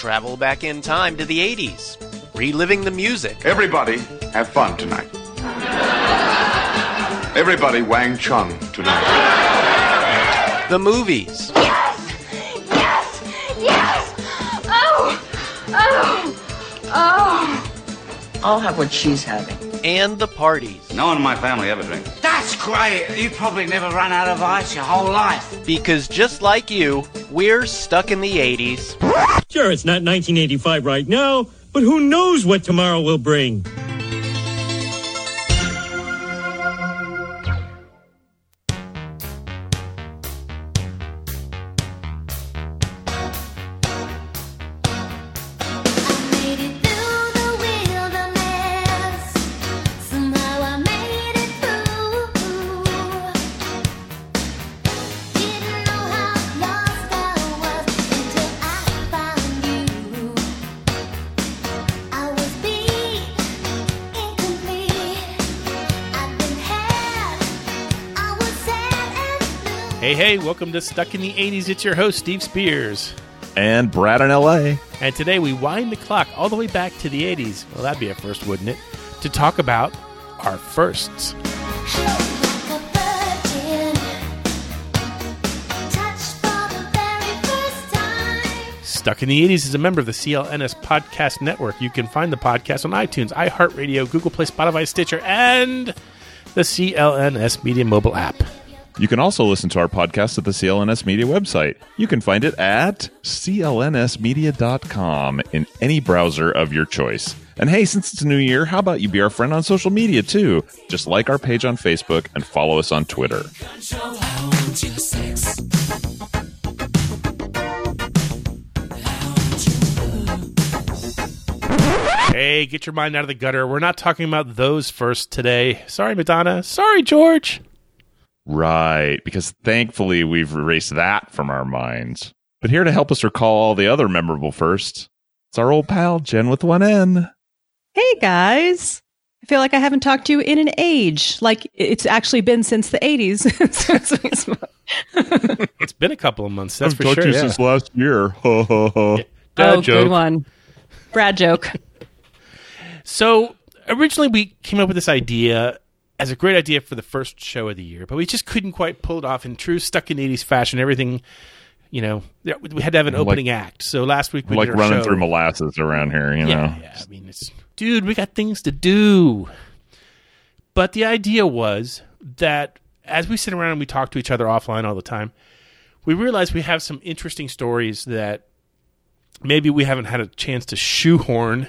travel back in time to the 80s, reliving the music, Everybody have fun tonight. Everybody Wang Chung tonight. the movies, Yes! Yes! Yes! Oh! Oh! Oh! I'll have what she's having. and the parties. No one in my family ever drinks. That's great. You probably never run out of ice your whole life. Because just like you, we're stuck in the 80s. Sure, it's not 1985 right now, but who knows what tomorrow will bring? Hey, welcome to Stuck in the 80s. It's your host, Steve Spears. and Brad in LA. And today we wind the clock all the way back to the 80s. Well, that'd be a first, wouldn't it? To talk about our firsts. Like a virgin, touched for the very first time. Stuck in the 80s is a member of the CLNS Podcast Network. You can find the podcast on iTunes, iHeartRadio, Google Play, Spotify, Stitcher, and the CLNS Media mobile app. You can also listen to our podcast at the CLNS Media website. You can find it at clnsmedia.com in any browser of your choice. And hey, since it's a new year, how about you be our friend on social media too? Just like our page on Facebook and follow us on Twitter. Hey, get your mind out of the gutter. We're not talking about those first today. Sorry, Madonna. Sorry, George. Right, because thankfully we've erased that from our minds. But here to help us recall all the other memorable firsts, it's our old pal, Jen with one N. Hey guys. I feel like I haven't talked to you in an age. Like it's actually been since the 80s. It's been a couple of months, that's I've for talked sure. to you yeah. since last year. Ho, ho, ho. Dad oh, joke. good one. Brad joke. So originally we came up with this idea as a great idea for the first show of the year, but we just couldn't quite pull it off in true stuck in '80s fashion. Everything, you know, we had to have an Like- opening act. So last week we like did running show. through molasses around here, you yeah, know. yeah. I mean, it's dude, we got things to do. But the idea was that as we sit around and we talk to each other offline all the time, we realize we have some interesting stories that maybe we haven't had a chance to shoehorn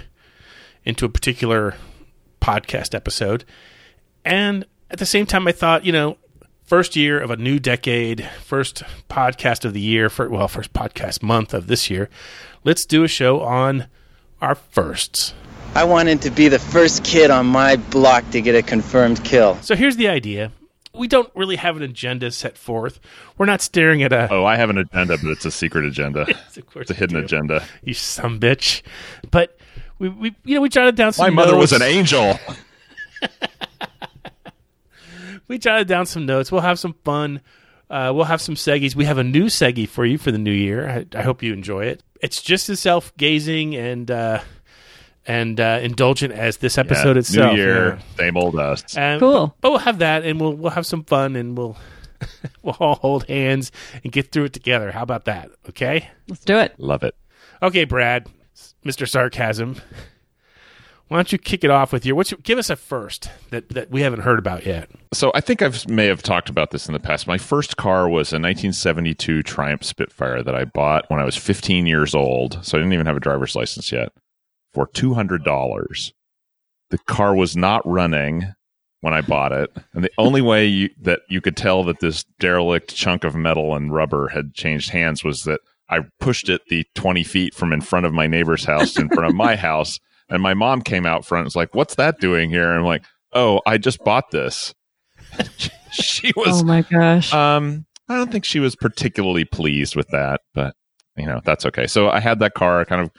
into a particular podcast episode. And at the same time, I thought, you know, first year of a new decade, first podcast of the year, for, well, first podcast month of this year, let's do a show on our firsts. I wanted to be the first kid on my block to get a confirmed kill. So here's the idea. We don't really have an agenda set forth. We're not staring at a. Oh, I have an agenda, but it's a secret agenda. Yes, of course it's a hidden do. agenda. You some bitch. But we, we, you know, we jotted down some. My mother was an angel. we jotted down some notes. We'll have some fun. Uh, we'll have some seggies. We have a new seggy for you for the new year. I, I hope you enjoy it. It's just as self gazing and uh, and uh, indulgent as this episode Yeah, itself. New year, yeah. same old us. Um, Cool. But, but we'll have that, and we'll we'll have some fun, and we'll we'll all hold hands and get through it together. How about that? Okay. Let's do it. Love it. Okay, Brad, Mr. Sarcasm. Why don't you kick it off with your what's your, give us a first that, that we haven't heard about yet? So I think I may have talked about this in the past. My first car was a 1972 Triumph Spitfire that I bought when I was 15 years old. So I didn't even have a driver's license yet for $200. The car was not running when I bought it. And the only way you, that you could tell that this derelict chunk of metal and rubber had changed hands was that I pushed it the 20 feet from in front of my neighbor's house in front of my house. And my mom came out front and was like, What's that doing here? And I'm like, Oh, I just bought this. she was Oh my gosh. um I don't think she was particularly pleased with that, but you know, that's okay. So I had that car, I kind of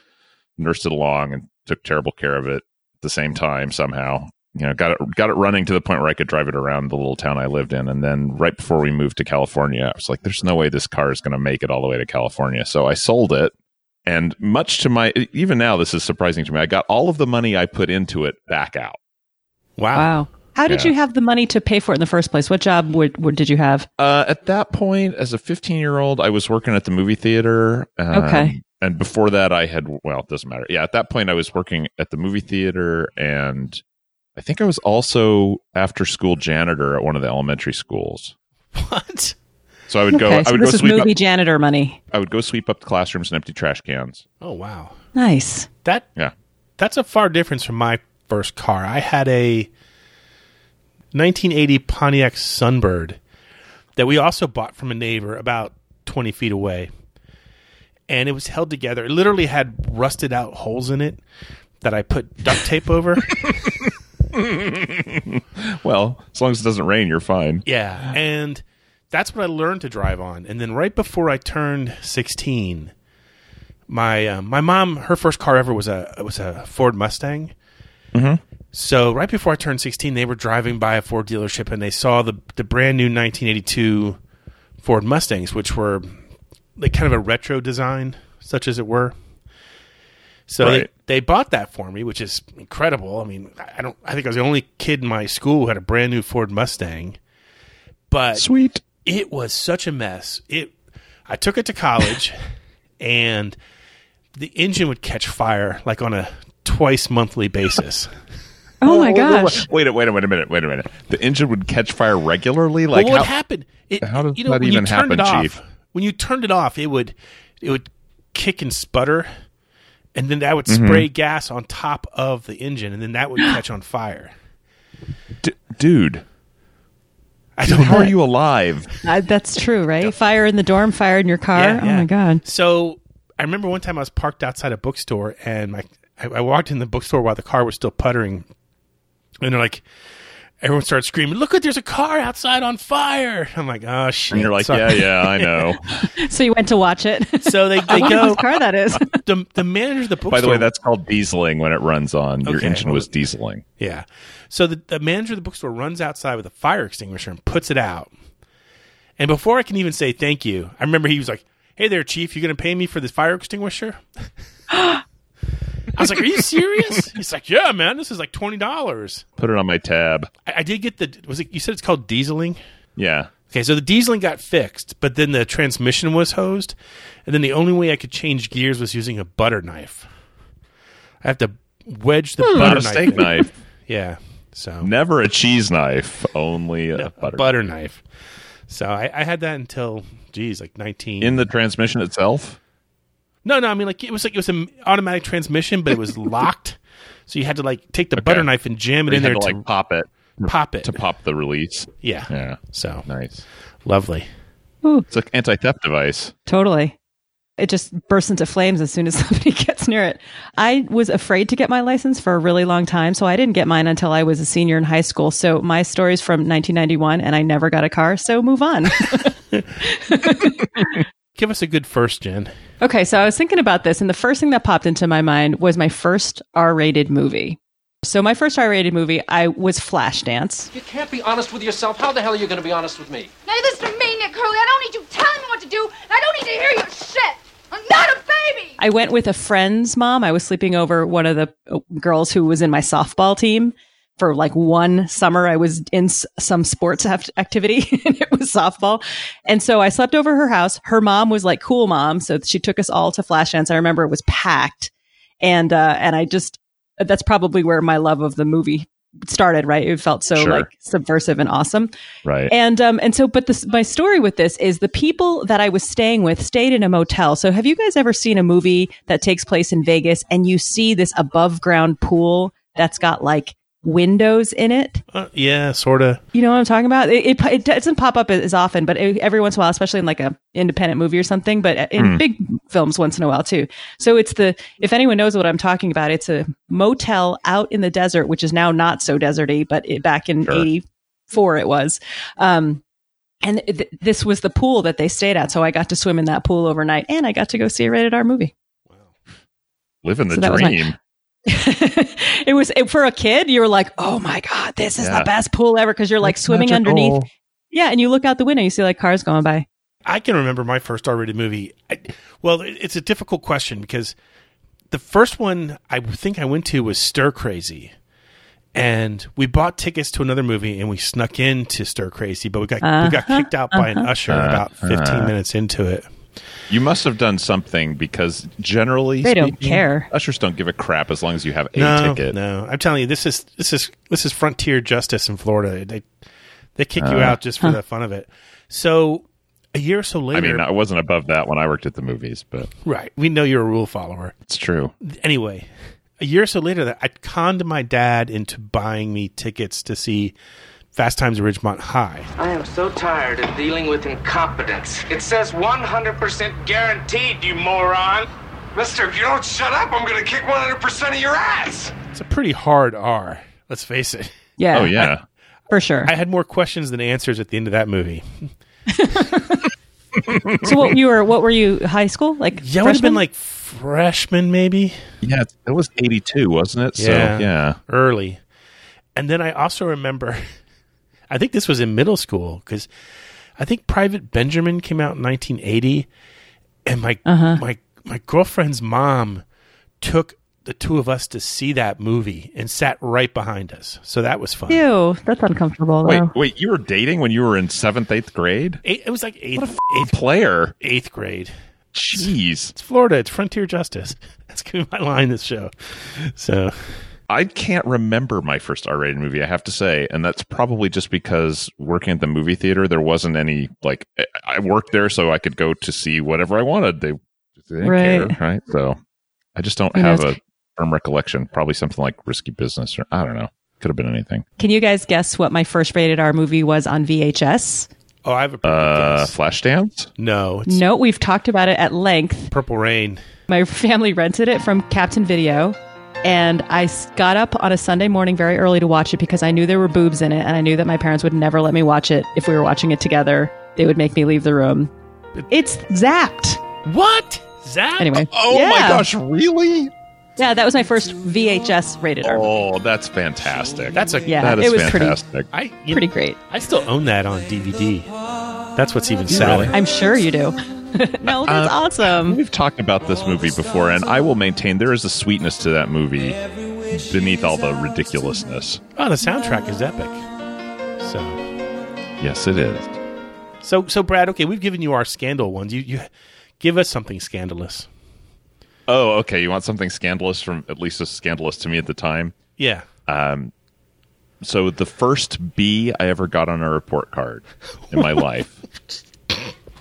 nursed it along and took terrible care of it at the same time somehow. You know, got it got it running to the point where I could drive it around the little town I lived in. And then right before we moved to California, I was like, there's no way this car is gonna make it all the way to California. So I sold it And much to my, even now, this is surprising to me. I got all of the money I put into it back out. Wow. Wow. How did Yeah. you have the money to pay for it in the first place? What job would, would, did you have? Uh, at that point, as a 15 year old, I was working at the movie theater. Um, Okay. And before that, I had, well, it doesn't matter. Yeah, at that point, I was working at the movie theater. And I think I was also after school janitor at one of the elementary schools. What? So I would go, okay, I would this go is sweep movie up, janitor money. I would go sweep up the classrooms and empty trash cans. Oh wow. Nice. That Yeah. that's a far difference from my first car. I had a 1980 Pontiac Sunbird that we also bought from a neighbor about 20 feet away. And it was held together. It literally had rusted out holes in it that I put duct tape over. Well, as long as it doesn't rain, you're fine. Yeah, and that's what I learned to drive on. And then right before I turned sixteen, my uh, my mom her first car ever was a was a Ford Mustang. Mm-hmm. So right before I turned sixteen, they were driving by a Ford dealership and they saw the the brand new 1982 Ford Mustangs, which were like kind of a retro design, such as it were. So Right. they, they bought that for me, which is incredible. I mean, I don't. I think I was the only kid in my school who had a brand new Ford Mustang, but Sweet. It was such a mess. It. I took it to college, and the engine would catch fire like on a twice monthly basis. Oh my gosh. Wait, wait, wait, wait a minute. Wait a minute. The engine would catch fire regularly. Like well, what how, happened? It, how does you know, that even happen, off, Chief? When you turned it off, it would it would kick and sputter, and then that would Mm-hmm. spray gas on top of the engine, and then that would catch on fire. D- dude? I don't How are you alive? Uh, that's true, right? Fire in the dorm, fire in your car. Yeah, oh yeah. my god. So I remember one time I was parked outside a bookstore, and my I, I walked in the bookstore while the car was still puttering, and they're like, everyone starts screaming, "Look, at there's a car outside on fire!" I'm like, "Oh shit!" And you're like, Sorry. yeah, yeah, I know. So you went to watch it. So they I they wonder go. whose car that is. The the manager of the bookstore. By the way, that's called dieseling when it runs on. Your engine well- was dieseling. Yeah. So the, the manager of the bookstore runs outside with a fire extinguisher and puts it out. And before I can even say thank you, I remember he was like, "Hey there, chief, You're going to pay me for this fire extinguisher?" I was like, "Are you serious?" He's like, "Yeah, man, this is like twenty dollars." Put it on my tab. I, I did get the. Was it? You said it's called dieseling. Yeah. Okay, so the dieseling got fixed, but then the transmission was hosed, and then the only way I could change gears was using a butter knife. I have to wedge the hmm. Not butter a knife. steak in. knife. Yeah. So Never a cheese knife. Only a No, butter. butter knife. So I, I had that until, geez, like nineteen. In the transmission itself? No, no, I mean like it was like it was an automatic transmission, but it was locked. So you had to like take the butter knife and jam it You in there to, to, like pop it pop it. to pop the release. yeah. Yeah. So Nice. lovely. It's an anti-theft device. Totally. It just bursts into flames as soon as somebody gets near it. I was afraid to get my license for a really long time, so I didn't get mine until I was a senior in high school. So my story's from 1991 and I never got a car, so move on. Give us a good first, Jen. okay, so I was thinking about this and the first thing that popped into my mind was my first R-rated movie. So my first R-rated movie, I was Flashdance. You can't be honest with yourself. How the hell are you going to be honest with me? Now listen to me, Nick Hurley. I don't need you telling me what to do, I don't need to hear your shit. I'm not a baby. I went with a friend's mom. I was sleeping over one of the uh, girls who was in my softball team for like one summer. I was in s- some sports act- activity and it was softball. And so I slept over her house. Her mom was like cool mom. So she took us all to Flashdance. I remember it was packed. And, uh, and I just, that's probably where my love of the movie started, right? It felt so Sure. like subversive and awesome. Right. And um and so but this my story with this is the people that I was staying with stayed in a motel. So have you guys ever seen a movie that takes place in Vegas and you see this above ground pool that's got like windows in it? Uh, yeah, sort of. You know what I'm talking about? It, it, it doesn't pop up as often, but it, every once in a while, especially in like a independent movie or something, but in big films once in a while too. So it's the, if anyone knows what I'm talking about, it's a motel out in the desert, which is now not so deserty, but it, back in Sure. 84 it was. Um, and th- this was the pool that they stayed at. So I got to swim in that pool overnight and I got to go see a rated R movie. Wow. Living the so that was my- dream. It was it, for a kid. You were like, "Oh my god, this is Yeah. the best pool ever!" Because you're like swimming Magical. underneath. Yeah, and you look out the window, you see like cars going by. I can remember my first R-rated movie. I, well, it- it's a difficult question because the first one I think I went to was Stir Crazy, and we bought tickets to another movie and we snuck into Stir Crazy, but we got we got Uh-huh, kicked out by an usher about fifteen minutes into it. You must have done something because generally They don't care. Ushers don't give a crap as long as you have a No, ticket. no, I'm telling you, this is this is this is frontier justice in Florida. They they kick you Uh. out just for the fun of it. So a year or so later, I mean, I wasn't above that when I worked at the movies, but right? We know you're a rule follower. it's true. anyway, a year or so later, that I conned my dad into buying me tickets to see Fast Times at Ridgemont High. I am so tired of dealing with incompetence. It says 100% guaranteed, you moron. Mister, if you don't shut up, I'm gonna kick 100% of your ass. It's a pretty hard R. Let's face it. Yeah. Oh yeah. For sure. I had more questions than answers at the end of that movie. so what you were? What were you? High school? Like Yeah, I would have been like freshman, maybe. Yeah, it was 82, wasn't it? So, Yeah. yeah. early. And then I also remember, I think this was in middle school because I think Private Benjamin came out in 1980, and my Uh-huh. my my girlfriend's mom took the two of us to see that movie and sat right behind us. So that was fun. Ew, that's uncomfortable. Wait, though. wait, you were dating when you were in seventh, eighth grade? Eight, it was like eighth, What a eighth, player. eighth grade. Jeez. It's Florida. It's frontier justice. That's gonna be my line this show. So I can't remember my first R-rated movie. I have to say, and that's probably just because working at the movie theater, there wasn't any like I- I worked there, so I could go to see whatever I wanted. They, they didn't Right. care, right? So I just don't Who have knows? a firm recollection. Probably something like Risky Business, or I don't know. Could have been anything. Can you guys guess what my first rated R movie was on VHS? oh, I have a pretty Uh, guess. Flashdance. No, it's No, we've talked about it at length. Purple Rain. My family rented it from Captain Video, and I got up on a Sunday morning very early to watch it because I knew there were boobs in it, and I knew that my parents would never let me watch it if we were watching it together. They would make me leave the room. It's zapped. What? Zapped? Anyway. Oh yeah. my gosh, really? Yeah, that was my first VHS rated R. Oh, that's fantastic. That's a Yeah, that is it was pretty fantastic. I you pretty know, great. I still own that on DVD. That's what's even sadder. I'm sure you do. no, that's Uh, awesome. We've talked about this movie before, and I will maintain there is a sweetness to that movie beneath all the ridiculousness. Oh, the soundtrack is epic. So, Yes, it is. so, so, Brad. Okay, we've given you our scandal ones. You, you give us something scandalous. Oh, okay. You want something scandalous from at least as scandalous to me at the time? Yeah. Um, so the first B I ever got on a report card in my life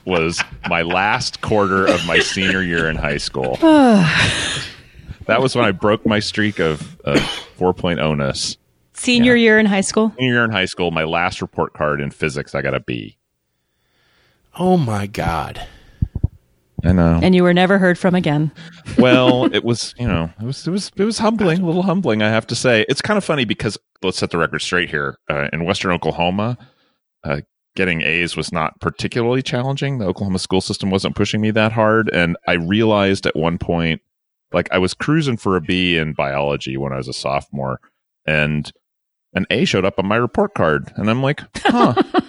was my last quarter of my senior year in high school. that was when I broke my streak of, of 4.0ness. Senior year in high school. Senior year in high school, my last report card in physics, I got a B. Oh my God. I know. And you were never heard from again. well, it was, you know, it was, it was, it was humbling, a little humbling, I have to say. It's kind of funny because let's set the record straight here. Uh, in Western Oklahoma, uh, getting A's was not particularly challenging. The Oklahoma school system wasn't pushing me that hard, and I realized at one point, like I was cruising for a B in biology when I was a sophomore, and an A showed up on my report card, and I'm like, huh.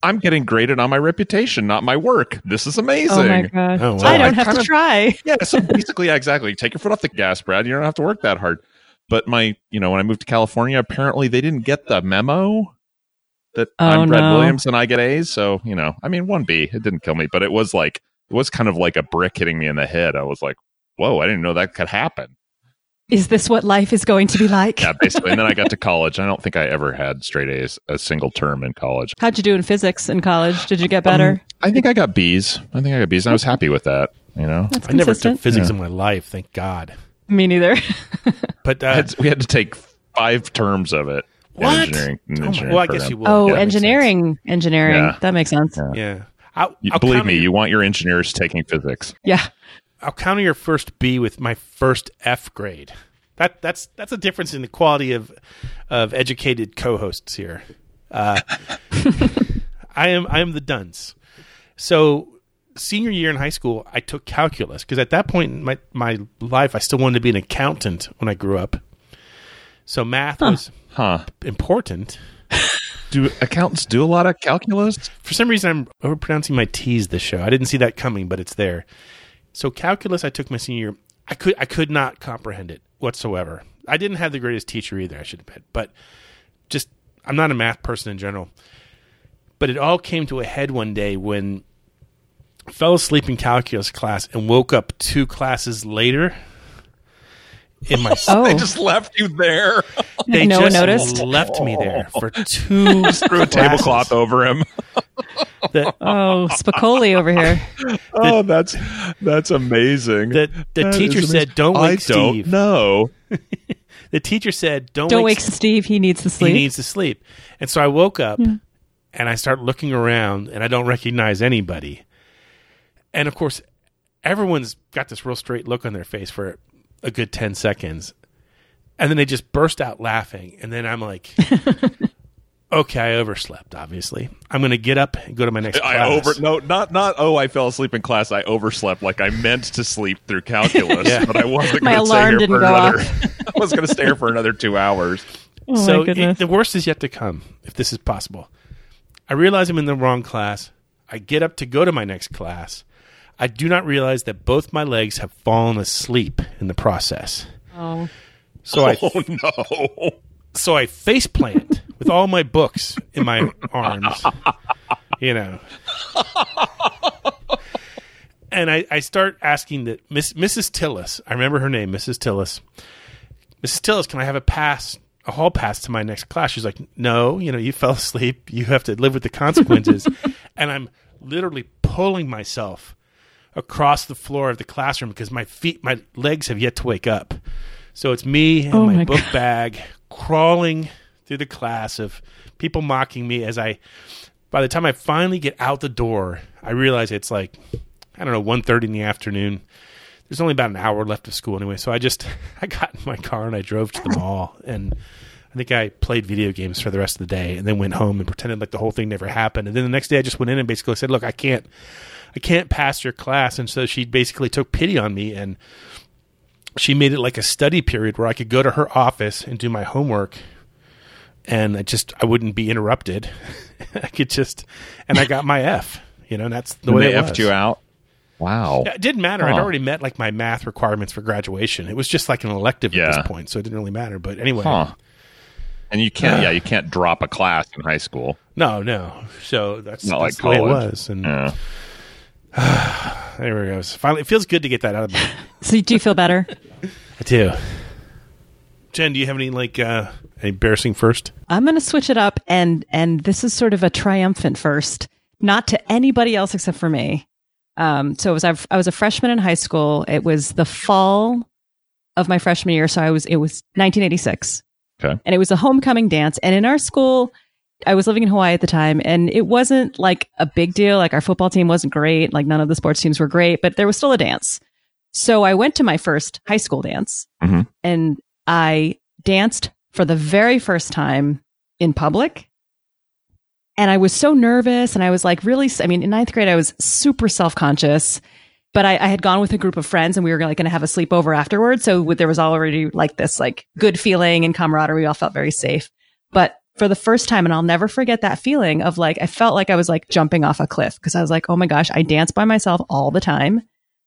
I'm getting graded on my reputation, not my work. This is amazing. Oh my god! Oh, wow. I don't I have to of- try. yeah, so basically, yeah, exactly. Take your foot off the gas, Brad. You don't have to work that hard. But my, you know, when I moved to California, apparently they didn't get the memo that Oh, I'm Brad no. Williams and I get A's. So, you know, I mean, one B, it didn't kill me, but it was like, it was kind of like a brick hitting me in the head. I was like, whoa, I didn't know that could happen. Is this what life is going to be like? Yeah, basically. and then I got to college. I don't think I ever had straight A's a single term in college. How'd you do in physics in college? Did you get better? Um, I think I got B's. I think I got B's, and I was happy with that. You know, That's I never took physics Yeah. in my life, thank God. Me neither. But uh, we had to take five terms of it. In what? Engineering, in Oh engineering well, I guess program. you will. oh, Yeah, that makes sense. engineering, engineering. Yeah. That makes sense. Yeah. I'll, You- I'll believe me, your- you want your engineers taking physics. Yeah. I'll counter your first B with my first F grade. That that's that's a difference in the quality of of educated co-hosts here. Uh, I am I am the dunce. So senior year in high school, I took calculus because at that point in my my life, I still wanted to be an accountant when I grew up. So math was Huh. important. Do accountants do a lot of calculus? For some reason, I'm overpronouncing my T's this show. I didn't see that coming, but it's there. So calculus, I took my senior year. I could I could not comprehend it whatsoever. I didn't have the greatest teacher either. I should admit, but just I'm not a math person in general. But it all came to a head one day when I fell asleep in calculus class and woke up two classes later. In my Oh. They just left you there. they No one just noticed? left me there oh. for two Threw a tablecloth over him. that Oh, Spicoli over here. Oh, that's that's amazing. the, the That teacher said, "Don't I wake don't Steve." know. The teacher said, "Don't, Don't wake wake Steve. He needs to sleep. He needs to sleep." And so I woke up hmm. and I start looking around and I don't recognize anybody. And of course, everyone's got this real straight look on their face for a good 10 seconds. And then they just burst out laughing. And then I'm like, okay, I overslept, obviously. I'm going to get up and go to my next I class. over no not not oh I fell asleep in class I overslept like I meant to sleep through calculus Yeah. but I wasn't My going to stay alarm here didn't for go another off. I was going to stay here for another 2 hours. Oh so my it- the worst is yet to come, if this is possible. I realize I'm in the wrong class. I get up to go to my next class. I do not realize that both my legs have fallen asleep in the process. oh. So I Oh no. so I face plant with all my books in my arms, you know. And I, I start asking that Miss Mrs. Tillis, I remember her name, Mrs. Tillis. Mrs. Tillis, can I have a pass, a hall pass to my next class? She's like, No, you know, you fell asleep. You have to live with the consequences. and I'm literally pulling myself across the floor of the classroom because my feet, my legs have yet to wake up. So it's me and Oh my, my book bag crawling through the class of people mocking me as I. By the time I finally get out the door, I realize it's like I don't know one thirty in the afternoon. There's only about an hour left of school anyway, so I just I got in my car and I drove to the mall and I think I played video games for the rest of the day and then went home and pretended like the whole thing never happened. And then the next day I just went in and basically said, "Look, I can't I can't pass your class." And so she basically took pity on me and she made it like a study period where I could go to her office and do my homework and I just I wouldn't be interrupted. I could just and I got my F, you know, and that's the And way they it effed was. you out. Wow. Yeah, it didn't matter. I'd already met like my math requirements for graduation. It was just like an elective at this point, so it didn't really matter. But anyway, Huh. And you can't yeah, you can't drop a class in high school. no, no. So that's Not that's like the way it college. was. And Yeah. there we go. Finally, it feels good to get that out of me. So do you feel better? I do. Jen, do you have any like uh, embarrassing first? I'm going to switch it up, and and this is sort of a triumphant first, not to anybody else except for me. Um, so it was I was a freshman in high school. It was the fall of my freshman year, so I was it was 1986. Okay. and it was a homecoming dance. And in our school, I was living in Hawaii at the time, and it wasn't like a big deal. Like our football team wasn't great, like none of the sports teams were great, but there was still a dance. So I went to my first high school dance, Mhm. and I danced for the very first time in public. And I was so nervous, and I was like, really. I mean, in ninth grade, I was super self conscious but I, I had gone with a group of friends and we were like going to have a sleepover afterwards. So there was already like this like good feeling and camaraderie. We all felt very safe. But for the first time, and I'll never forget that feeling of like, I felt like I was like jumping off a cliff because I was like, oh my gosh, I dance by myself all the time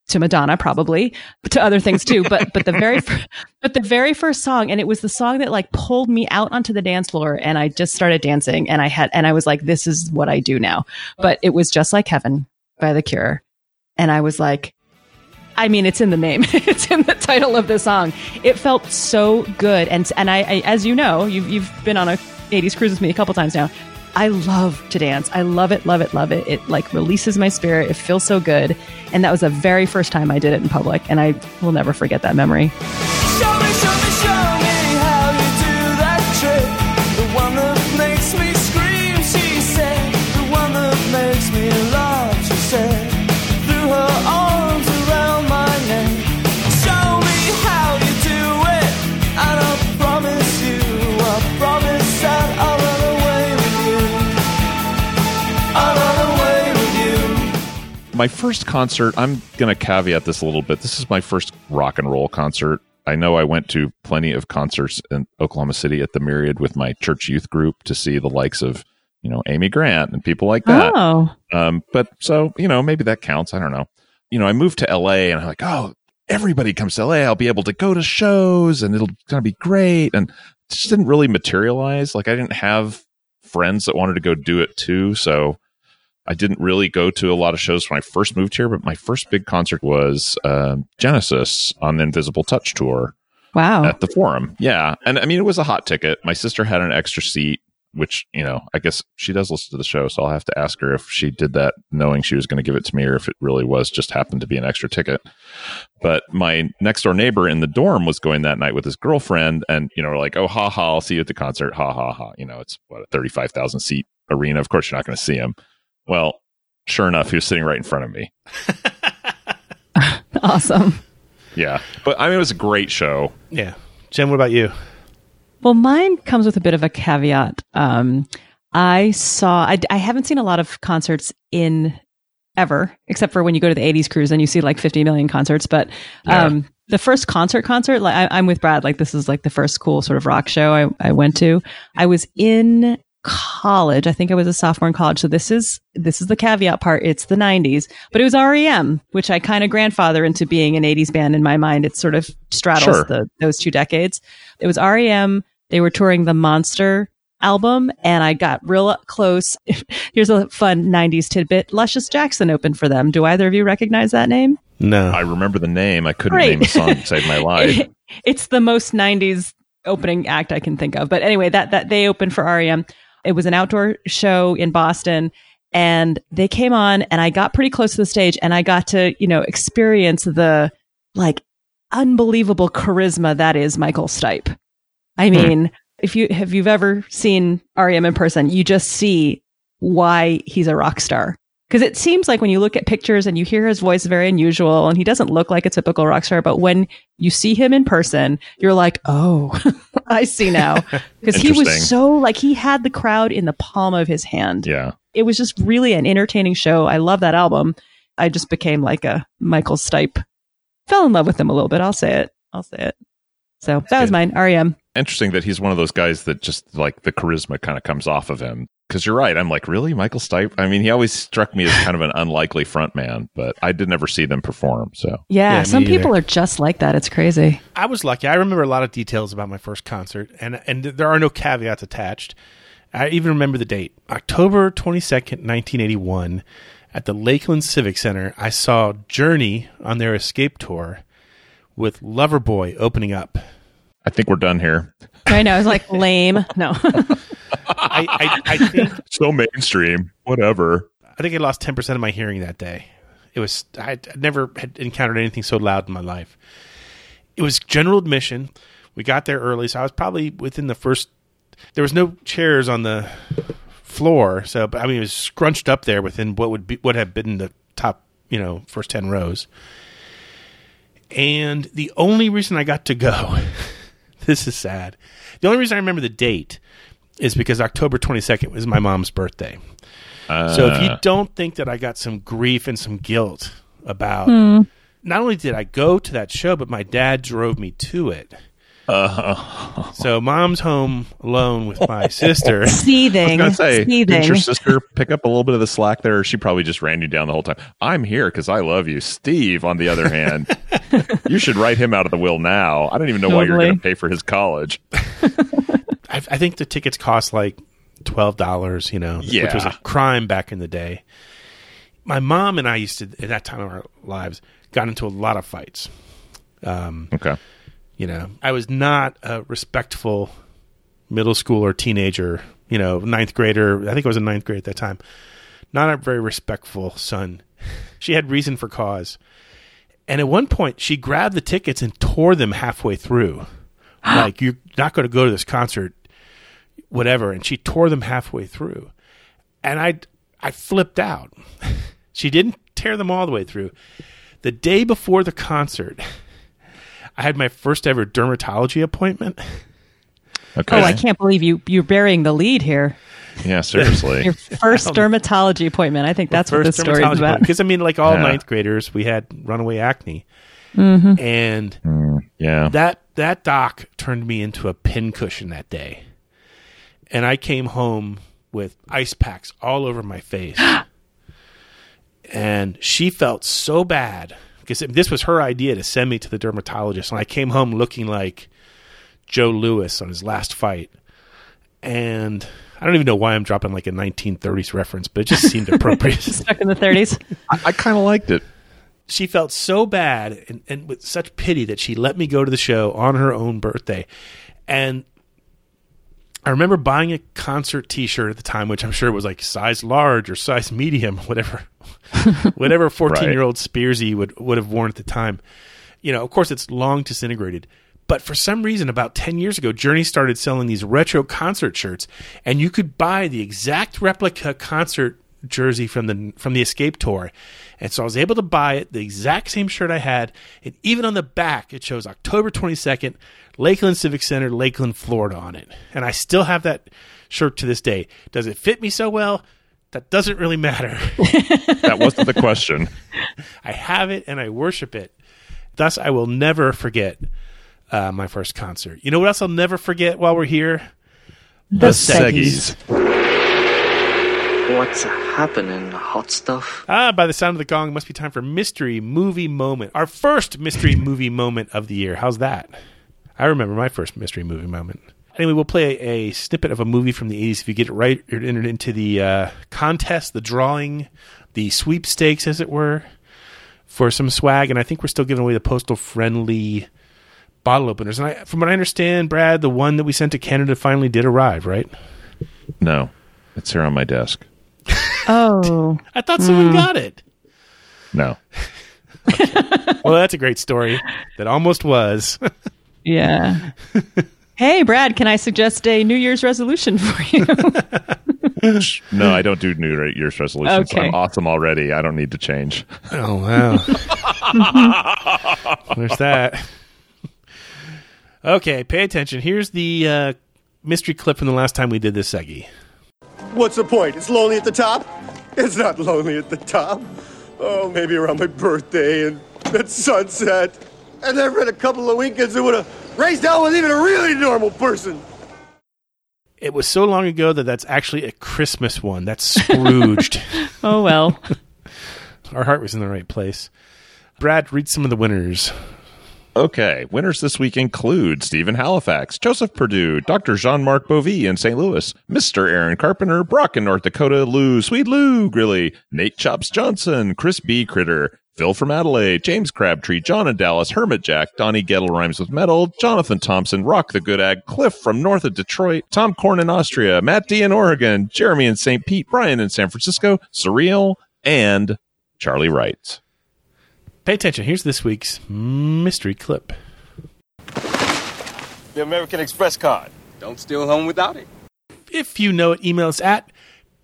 to Madonna, probably, to other things too. But, but the very, but the very first song, and it was the song that like pulled me out onto the dance floor and I just started dancing and I had, and I was like, this is what I do now. But it was just like heaven by the cure. And I was like, I mean, it's in the name. it's in the title of the song. It felt so good, and and I, I as you know, you've you've been on a '80s cruise with me a couple times now. I love to dance. I love it, love it, love it. It like releases my spirit. It feels so good, and that was the very first time I did it in public, and I will never forget that memory. My first concert, I'm going to caveat this a little bit. This is my first rock and roll concert. I know I went to plenty of concerts in Oklahoma City at the Myriad with my church youth group to see the likes of, you know, Amy Grant and people like that. Oh. Um, but so, you know, maybe that counts. I don't know. You know, I moved to LA and I'm like, oh, everybody comes to LA. I'll be able to go to shows and it'll gonna be great. And it just didn't really materialize. Like I didn't have friends that wanted to go do it too. So I didn't really go to a lot of shows when I first moved here, but my first big concert was uh, Genesis on the Invisible Touch tour Wow. at the Forum. Yeah, and I mean it was a hot ticket. My sister had an extra seat, which you know I guess she does listen to the show, so I'll have to ask her if she did that knowing she was going to give it to me, or if it really was just happened to be an extra ticket. But my next door neighbor in the dorm was going that night with his girlfriend, and you know we're like, oh ha ha, I'll see you at the concert, ha ha ha. You know it's what a thirty five thousand seat arena. Of course you're not going to see him. Well, sure enough, he was sitting right in front of me. awesome. Yeah, but I mean it was a great show. Yeah. Jen, what about you? Well, mine comes with a bit of a caveat. Um, I saw, I, I haven't seen a lot of concerts in ever, except for when you go to the 80s cruise and you see like 50 million concerts. But um, the first concert concert, like I, I'm with Brad, like this is like the first cool sort of rock show I, I went to. I was in college. I think I was a sophomore in college. So this is this is the caveat part. It's the 90s, but it was REM, which I kind of grandfather into being an 80s band in my mind. It sort of straddles Sure. the those two decades. It was REM. They were touring the Monster album and I got real close. Here's a fun 90s tidbit. Luscious Jackson opened for them. Do either of you recognize that name? No. I remember the name. I couldn't Great. name the song to save my life. it's the most 90s opening act I can think of. But anyway, that that they opened for REM. It was an outdoor show in Boston and they came on and I got pretty close to the stage and I got to, you know, experience the like unbelievable charisma that is Michael Stipe. I hmm. mean, if you have you've ever seen REM in person, you just see why he's a rock star. Because it seems like when you look at pictures and you hear his voice very unusual and he doesn't look like a typical rock star, but when you see him in person, you're like, oh, I see now. Because he was so like he had the crowd in the palm of his hand. Yeah. It was just really an entertaining show. I love that album. I just became like a Michael Stipe. Fell in love with him a little bit. I'll say it. I'll say it. So that was mine. REM. Interesting that he's one of those guys that just like the charisma kind of comes off of him. Because you're right. I'm like, really? Michael Stipe? I mean, he always struck me as kind of an unlikely front man, but I did never see them perform. So, Yeah, Yeah, me some people either. are just like that. It's crazy. I was lucky. I remember a lot of details about my first concert, and and there are no caveats attached. I even remember the date, October twenty second, nineteen eighty one, at the Lakeland Civic Center. I saw Journey on their Escape tour, with Loverboy opening up. I think we're done here. I know. I was like, lame. No. I, I, I think So mainstream. Whatever. I think I lost ten percent of my hearing that day. It was I never had encountered anything so loud in my life. It was general admission. We got there early, so I was probably within the first. There was no chairs on the floor, so but I mean it was scrunched up there within what would be would have been the top, you know, first ten rows. And the only reason I got to go, this is sad. The only reason I remember the date is because October 22nd was my mom's birthday. So if you Uh, don't think that I got some grief and some guilt about Hmm. not only did I go to that show, but my dad drove me to it. Uh, So mom's home alone with my sister. Seething. I was Seething. gonna say, did Seething. your sister pick up a little bit of the slack there? Or she probably just ran you down the whole time. I'm here because I love you. Steve, on the other hand, you should write him out of the will now. I don't even know why you're going to pay for his college. I, I think the tickets cost like twelve dollars, you know, which was a crime back in the day. My mom and I used to, at that time of our lives, got into a lot of fights. Um, Okay. You know, I was not a respectful middle school or teenager, you know, ninth grader. I think I was in ninth grade at that time. Not a very respectful son. She had reason for cause. And at one point, she grabbed the tickets and tore them halfway through. like, you're not going to go to this concert, whatever. And she tore them halfway through. And I, I flipped out. she didn't tear them all the way through. The day before the concert, I had my first ever dermatology appointment. Okay. Oh, I can't believe you you're burying the lead here. Yeah, seriously. Your first dermatology appointment. I think that's what this story is about. Because I mean, like all Yeah. ninth graders, we had runaway acne, Mhm. and Hmm. yeah. That that doc turned me into a pincushion that day. And I came home with ice packs all over my face. and she felt so bad because this was her idea to send me to the dermatologist and I came home looking like Joe Louis on his last fight. And I don't even know why I'm dropping like a 1930s reference, but it just seemed appropriate. Stuck in the 30s. I, I kind of liked it. she felt so bad and, and with such pity that she let me go to the show on her own birthday. And I remember buying a concert T-shirt at the time, which I'm sure was like size large or size medium, whatever, whatever 14 year old Spearsy would would have worn at the time. You know, of course, it's long disintegrated. But for some reason, about 10 years ago, Journey started selling these retro concert shirts, and you could buy the exact replica concert jersey from the from the Escape tour. And so I was able to buy it, the exact same shirt I had, and even on the back it shows October 22nd, Lakeland Civic Center, Lakeland, Florida on it. And I still have that shirt to this day. Does it fit me so well? That doesn't really matter. That wasn't the question. I have it and I worship it. Thus, I will never forget uh, my first concert. You know what else I'll never forget while we're here? The Seggies. What's happening, hot stuff? Ah, by the sound of the gong, it must be time for mystery movie moment. Our first mystery movie moment of the year. How's that? I remember my first mystery movie moment. Anyway, we'll play a, snippet of a movie from the 80s. If you get it right, you're entered into the uh, contest, the drawing, the sweepstakes, as it were, for some swag. And I think we're still giving away the postal friendly bottle openers. And I, from what I understand, Brad, the one that we sent to Canada finally did arrive, right? No, it's here on my desk. Oh. I thought someone got it. No. Well, that's a great story. That almost was. Yeah. Hey, Brad, can I suggest a New Year's resolution for you? No, I don't do New Year's resolutions. Okay. I'm awesome already. I don't need to change. Oh wow. There's that. Okay, pay attention. Here's the uh, mystery clip from the last time we did this Seggy. What's the point? It's lonely at the top? It's not lonely at the top. Oh, maybe around my birthday and at sunset. And there have been a couple of weekends that would have raised hell with even a really normal person. It was so long ago that that's actually a Christmas one. That's Scrooged. oh, well. Our heart was in the right place. Brad, read some of the winners. Okay, winners this week include Stephen Halifax, Joseph Perdue, Dr. Jean Marc Bovee in St. Louis, Mr. Aaron Carpenter, Brock in North Dakota, Lou, Sweet Lou Grilly, Nate Chops Johnson, Crispy Critter, Phil from Adelaide, James Crabtree, John in Dallas, Hermit Jack, Donnie Gettle Rhymes with Metal, Jonathan Thompson, Rock the Good Ag, Cliff from north of Detroit, Tom Korn in Austria, Matt D in Oregon, Jeremy in St. Pete, Brian in San Francisco, Surreal, and Charlie Wright. Pay attention. Here's this week's mystery clip. The American Express card. Don't steal home without it. If you know it, email us at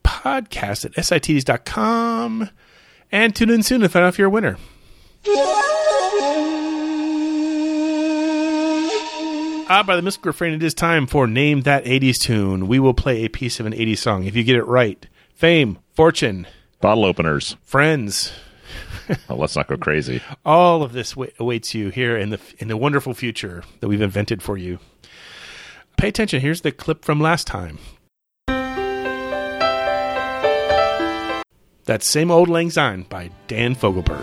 podcast at sitds.com and tune in soon to find out if you're a winner. Ah, by the mystical refrain, it is time for Name That 80s Tune. We will play a piece of an 80s song. If you get it right, fame, fortune, Bottle openers. friends, Oh, let's not go crazy. all of this wa- awaits you here in the in the wonderful future that we've invented for you. Pay attention. Here's the clip from last time. That same old Lang Syne by Dan Fogelberg.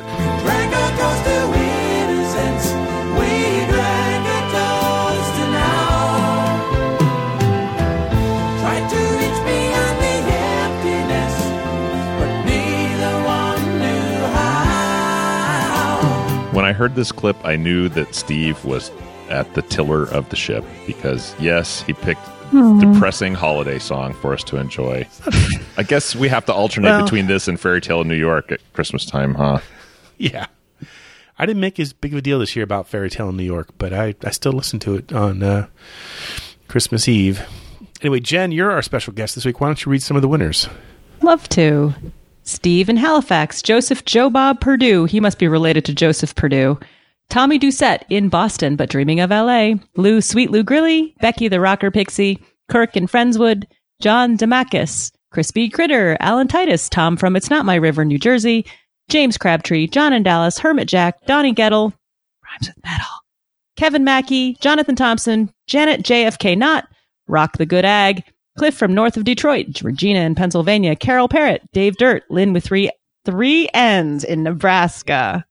When I heard this clip, I knew that Steve was at the tiller of the ship because, yes, he picked Depressing holiday song for us to enjoy. I guess we have to alternate Well- between this and Fairy Tale in New York at Christmas time, huh? Yeah. I didn't make as big of a deal this year about Fairy Tale in New York, but I, I still listen to it on uh, Christmas Eve. Anyway, Jen, you're our special guest this week. Why don't you read some of the winners? Love to. Steve in Halifax, Joseph Joe Bob Purdue. He must be related to Joseph Purdue. Tommy Doucette in Boston, but dreaming of LA. Lou Sweet Lou Grilly, Becky the Rocker Pixie, Kirk in Friendswood, John Demakis, Crispy Critter, Alan Titus, Tom from It's Not My River, New Jersey, James Crabtree, John in Dallas, Hermit Jack, Donnie Gettle, rhymes with metal, Kevin Mackey, Jonathan Thompson, Janet JFK Knott, Rock the Good Ag, Cliff from north of Detroit, Regina in Pennsylvania, Carol Parrott, Dave Dirt, Lynn with three three N's in Nebraska.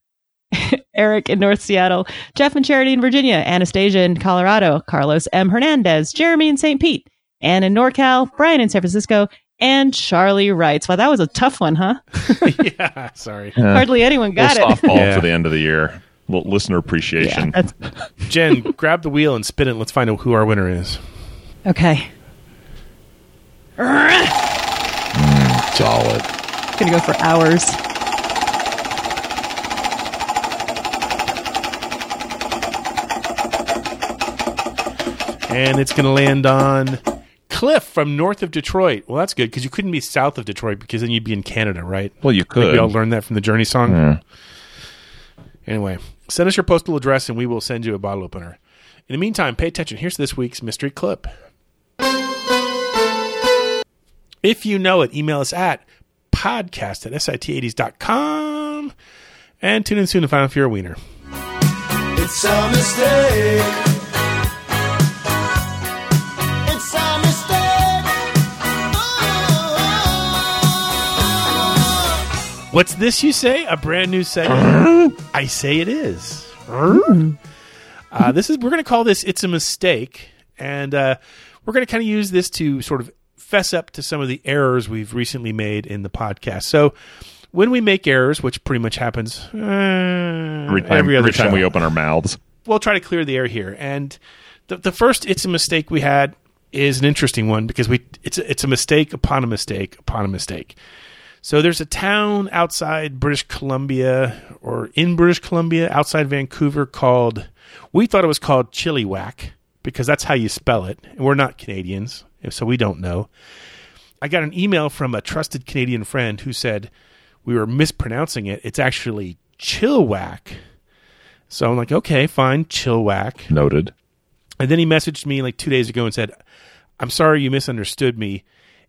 Eric in North Seattle, Jeff and Charity in Virginia, Anastasia in Colorado, Carlos M. Hernandez, Jeremy in St. Pete, Ann in NorCal, Brian in San Francisco, and Charlie writes. Wow, that was a tough one, huh? yeah, sorry. Hardly anyone got it. softball Yeah. for the end of the year. Little listener appreciation. Yeah, Jen, grab the wheel and spin it. Let's find out who our winner is. Okay. Mm, solid. Gonna go for hours. And it's going to land on Cliff from north of Detroit. Well, that's good because you couldn't be south of Detroit because then you'd be in Canada, right? Well, you could. think we could. all learned that from the Journey song. Yeah. Anyway, send us your postal address and we will send you a bottle opener. In the meantime, pay attention. Here's this week's mystery clip. If you know it, email us at podcast at sit80s.com and tune in soon to find out if you're a wiener. It's a mistake. What's this you say? A brand new segment? I say it is. Uh, this is we're going to call this "It's a Mistake," and uh, we're going to kind of use this to sort of fess up to some of the errors we've recently made in the podcast. So, when we make errors, which pretty much happens uh, Every time, every other every time we open our mouths. we'll try to clear the air here. And the, the first "It's a Mistake" we had is an interesting one because we it's a, it's a mistake upon a mistake upon a mistake. So there's a town outside British Columbia or in British Columbia outside Vancouver called we thought it was called Chilliwack because that's how you spell it. And we're not Canadians, so we don't know. I got an email from a trusted Canadian friend who said we were mispronouncing it. It's actually Chilliwack. So I'm like, okay, fine, Chilliwack. Noted. And then he messaged me like two days ago and said, I'm sorry you misunderstood me.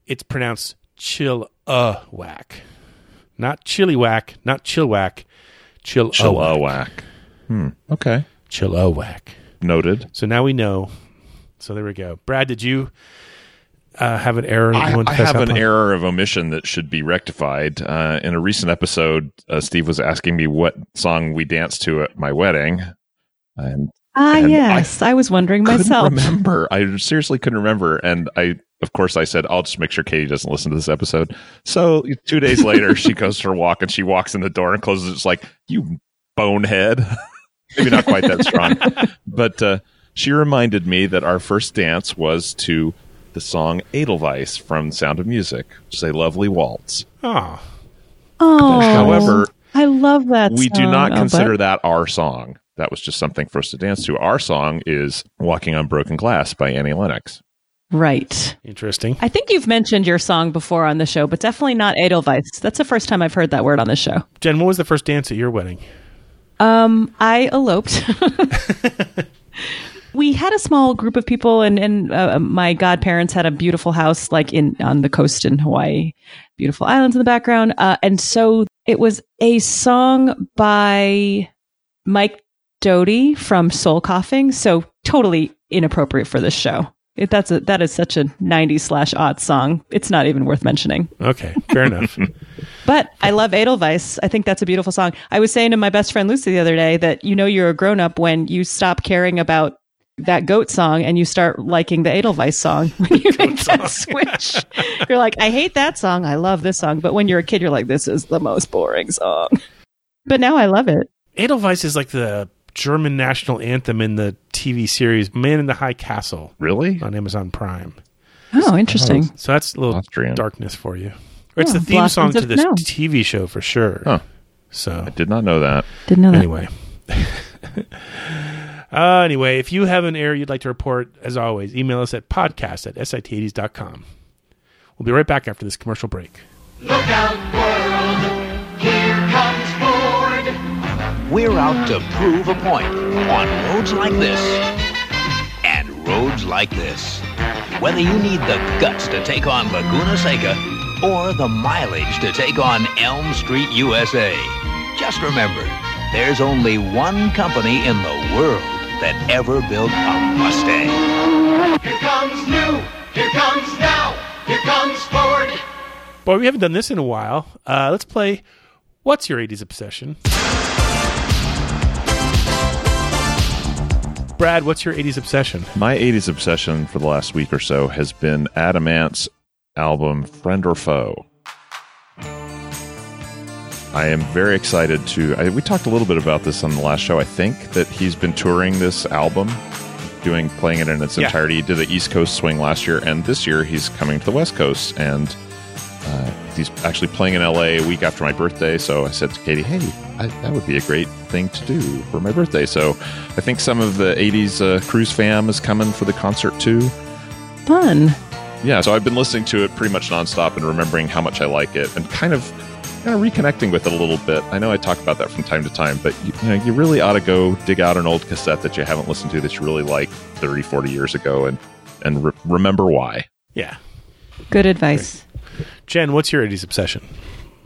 It's pronounced Chilliwack. Not chili whack, not Chilliwack, Chilliwack. Chilliwack. Hmm. Okay. Chill a whack. Noted. So now we know. So there we go. Brad, did you uh, have an error? I, I have an on? error of omission that should be rectified. Uh, in a recent episode, uh, Steve was asking me what song we danced to at my wedding, and Ah, And yes. I, was wondering myself. remember. I seriously couldn't remember, and I, of course, I said I'll just make sure Katie doesn't listen to this episode. So two days later, she goes for a walk, and she walks in the door and closes. it. It's like you bonehead. Maybe not quite that strong, but uh, she reminded me that our first dance was to the song Edelweiss from Sound of Music, which is a lovely waltz. Oh, Oh, However, I love that. we do not Oh, consider but- that our song. That was just something for us to dance to. Our song is Walking on Broken Glass by Annie Lennox. Right. interesting. I think you've mentioned your song before on the show, but definitely not Edelweiss. That's the first time I've heard that word on the show. Jen, what was the first dance at your wedding? Um, I eloped. we had a small group of people, and and uh, my godparents had a beautiful house, like in on the coast in Hawaii, beautiful islands in the background. Uh, and so it was a song by Mike Doughty from Soul Coughing. So totally inappropriate for this show. It, that's a that is such a '90s slash odd song. It's not even worth mentioning. Okay, fair enough. But I love Edelweiss. I think that's a beautiful song. I was saying to my best friend Lucy the other day that you know you're a grown up when you stop caring about that goat song and you start liking the Edelweiss song. When you make that switch, you're like, I hate that song. I love this song. But when you're a kid, you're like, this is the most boring song. But now I love it. Edelweiss is like the German national anthem in the TV series Man in the High Castle. Really? On Amazon Prime. Oh, interesting. So that's a little Austrian. darkness for you. Or it's Oh, the theme song to of this snow. TV show for sure. Huh. So I did not know that. Didn't know that. anyway. uh, anyway, if you have an error you'd like to report, as always, email us at podcast at sit80s.com. We'll be right back after this commercial break. Look out, We're out to prove a point on roads like this and roads like this. Whether you need the guts to take on Laguna Seca or the mileage to take on Elm Street, USA, just remember there's only one company in the world that ever built a Mustang. Here comes new, here comes now, here comes forward. Boy, we haven't done this in a while. Uh, let's play What's Your 80s Obsession? Brad, what's your 80s obsession? My 80s obsession for the last week or so has been Adam Ant's album Friend or Foe. I am very excited to. I, we talked a little bit about this on the last show. I think that he's been touring this album, doing playing it in its Yeah. entirety. He did the East Coast swing last year, and this year he's coming to the West Coast, and uh, he's actually playing in LA a week after my birthday. So I said to Katie, "Hey, I, that would be a great thing to do for my birthday." So I think some of the '80s uh, cruise fam is coming for the concert too. Fun. Yeah, so I've been listening to it pretty much nonstop and remembering how much I like it, and kind of, kind of reconnecting with it a little bit. I know I talk about that from time to time, but you, you know, you really ought to go dig out an old cassette that you haven't listened to that you really liked 30, 40 years ago, and and re- remember why. Yeah. Good advice. Jen, what's your 80s obsession?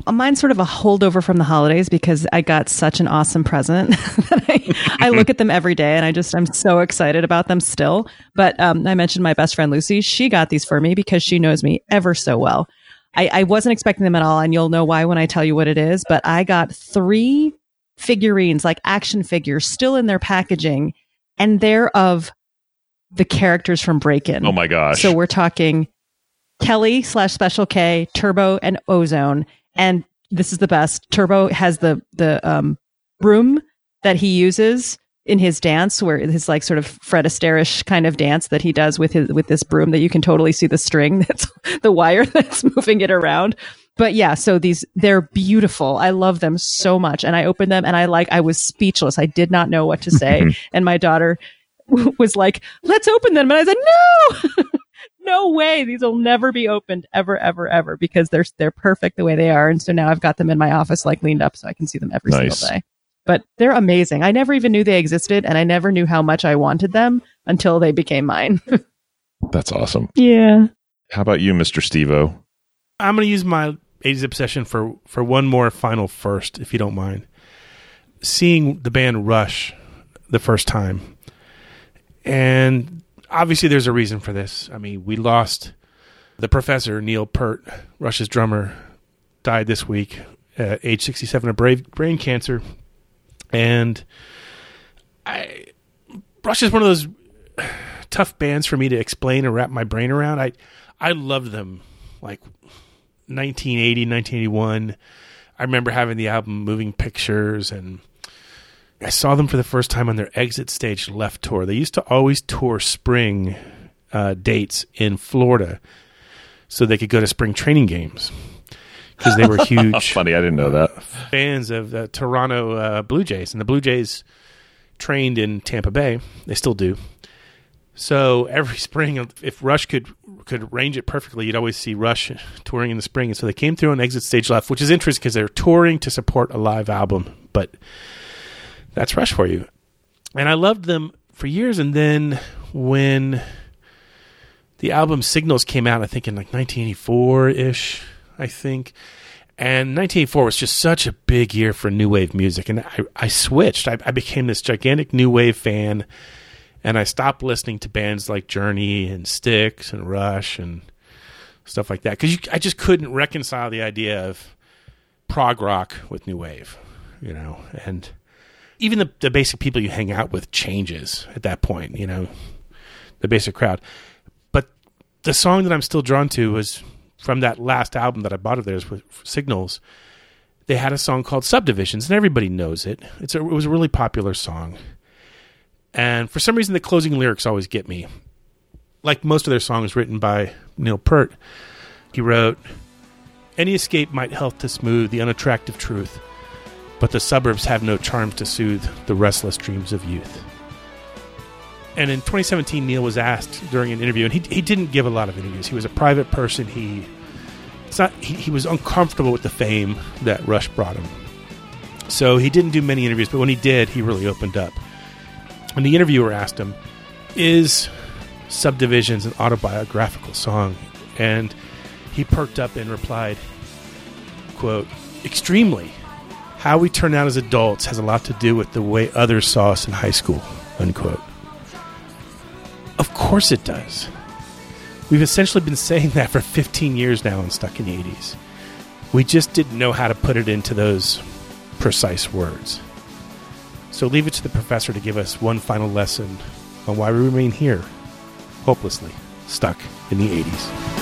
Mine's sort of a holdover from the holidays because I got such an awesome present that I, I look at them every day and I just I'm so excited about them still. But um, I mentioned my best friend Lucy. She got these for me because she knows me ever so well. I, I wasn't expecting them at all, and you'll know why when I tell you what it is. But I got three figurines, like action figures, still in their packaging, and they're of the characters from Breakin'. Oh my gosh! So we're talking Kelly slash Special K, Turbo, and Ozone. And this is the best. Turbo has the the um, broom that he uses in his dance, where his like sort of Fred Astaire-ish kind of dance that he does with his with this broom that you can totally see the string that's the wire that's moving it around. But yeah, so these they're beautiful. I love them so much, and I opened them and I like I was speechless. I did not know what to say, and my daughter was like, "Let's open them," and I said, "No." No way these will never be opened ever ever ever because they're they're perfect the way they are and so now i've got them in my office like leaned up so i can see them every Nice. single day but they're amazing i never even knew they existed and i never knew how much i wanted them until they became mine That's awesome. yeah How about you, Mister Stevo? I'm going to use my 80s obsession for, for one more final first, if you don't mind. Seeing the band Rush the first time. And obviously, there's a reason for this. I mean, we lost the professor, Neil Peart, Rush's drummer, died this week at age 67 of brave brain cancer. And I, Rush is one of those tough bands for me to explain or wrap my brain around. I, I loved them like 1980, 1981. I remember having the album Moving Pictures and I saw them for the first time on their exit stage left tour. They used to always tour spring uh, dates in Florida so they could go to spring training games because they were huge Funny, I didn't know that. fans of the Toronto uh, Blue Jays, and the Blue Jays trained in Tampa Bay. They still do. So every spring, if Rush could could arrange it perfectly, you'd always see Rush touring in the spring. And so they came through on Exit Stage Left, which is interesting because they're touring to support a live album. But that's Rush for you. And I loved them for years. And then when the album Signals came out, I think in like 1984 ish, I think. And 1984 was just such a big year for new wave music. And I, I switched. I, I became this gigantic new wave fan. And I stopped listening to bands like Journey and Styx and Rush and stuff like that. Because I just couldn't reconcile the idea of prog rock with new wave, you know. And even the, the basic people you hang out with changes at that point, you know, the basic crowd. But the song that I'm still drawn to was from that last album that I bought of theirs with Signals. They had a song called Subdivisions, and everybody knows it. It's a, it was a really popular song. And for some reason, the closing lyrics always get me. Like most of their songs written by Neil Peart, he wrote, Any escape might help to smooth the unattractive truth, but the suburbs have no charms to soothe the restless dreams of youth. And in 2017, Neil was asked during an interview, and he, he didn't give a lot of interviews. He was a private person. He it's not he, he was uncomfortable with the fame that Rush brought him. So he didn't do many interviews, but when he did, he really opened up. And the interviewer asked him, Is Subdivisions an autobiographical song? And he perked up and replied, quote, Extremely. How we turn out as adults has a lot to do with the way others saw us in high school. Unquote. Of course it does. We've essentially been saying that for 15 years now and stuck in the 80s. We just didn't know how to put it into those precise words. So leave it to the professor to give us one final lesson on why we remain here, hopelessly stuck in the 80s.